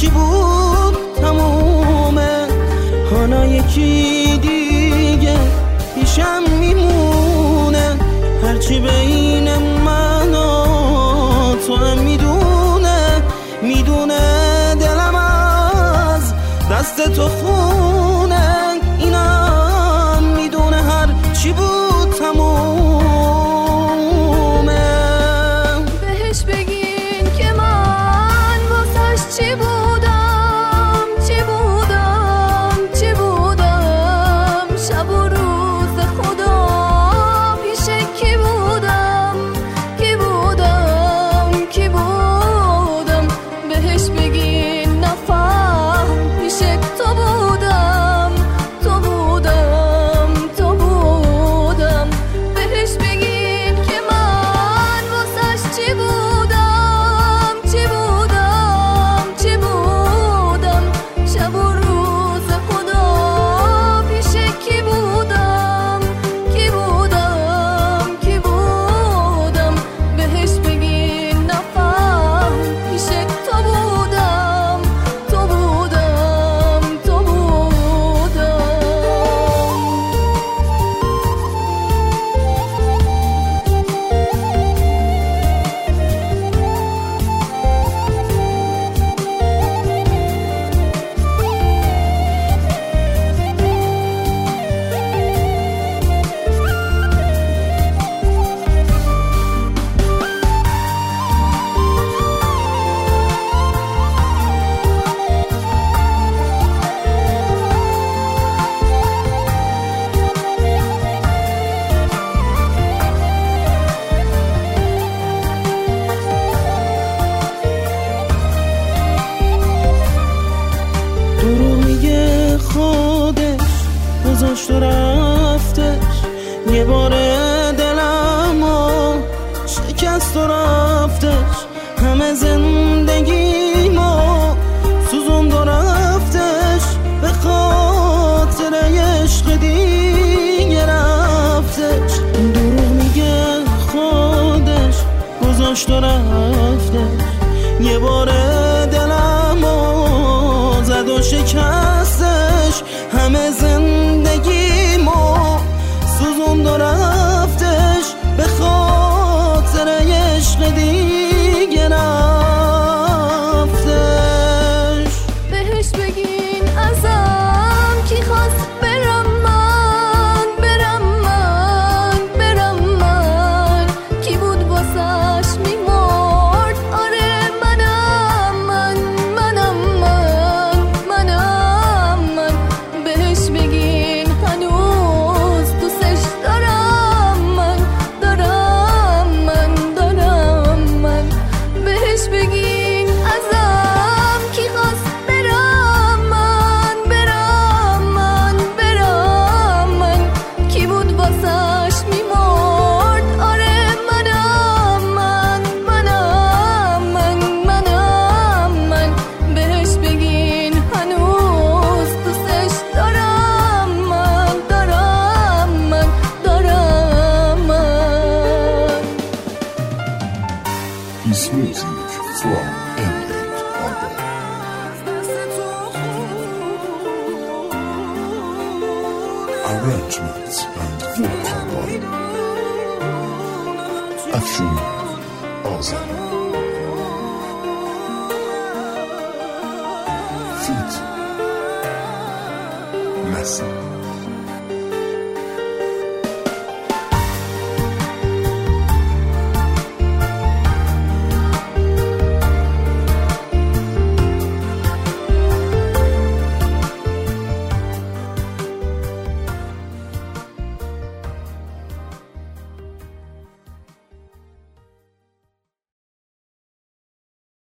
چی بود؟ تمومه حالا یکی دیگه پیشم میمونه. هرچی بین من و تو هم می‌دونه. می‌دونه دلم از دست تو خون گذاشت و رفتش. یه بار دلم و شکست و رفتش. همه زندگی ما سوزند و رفتش. به خاطر عشق دیگه رفتش. دروغ میگه خودش گذاشت و رفتش. یه بار دلم و زد و شکستش. همه زندگی dance music from England. Arrangements and vocal by Afshin Ozan. Feet. Massive.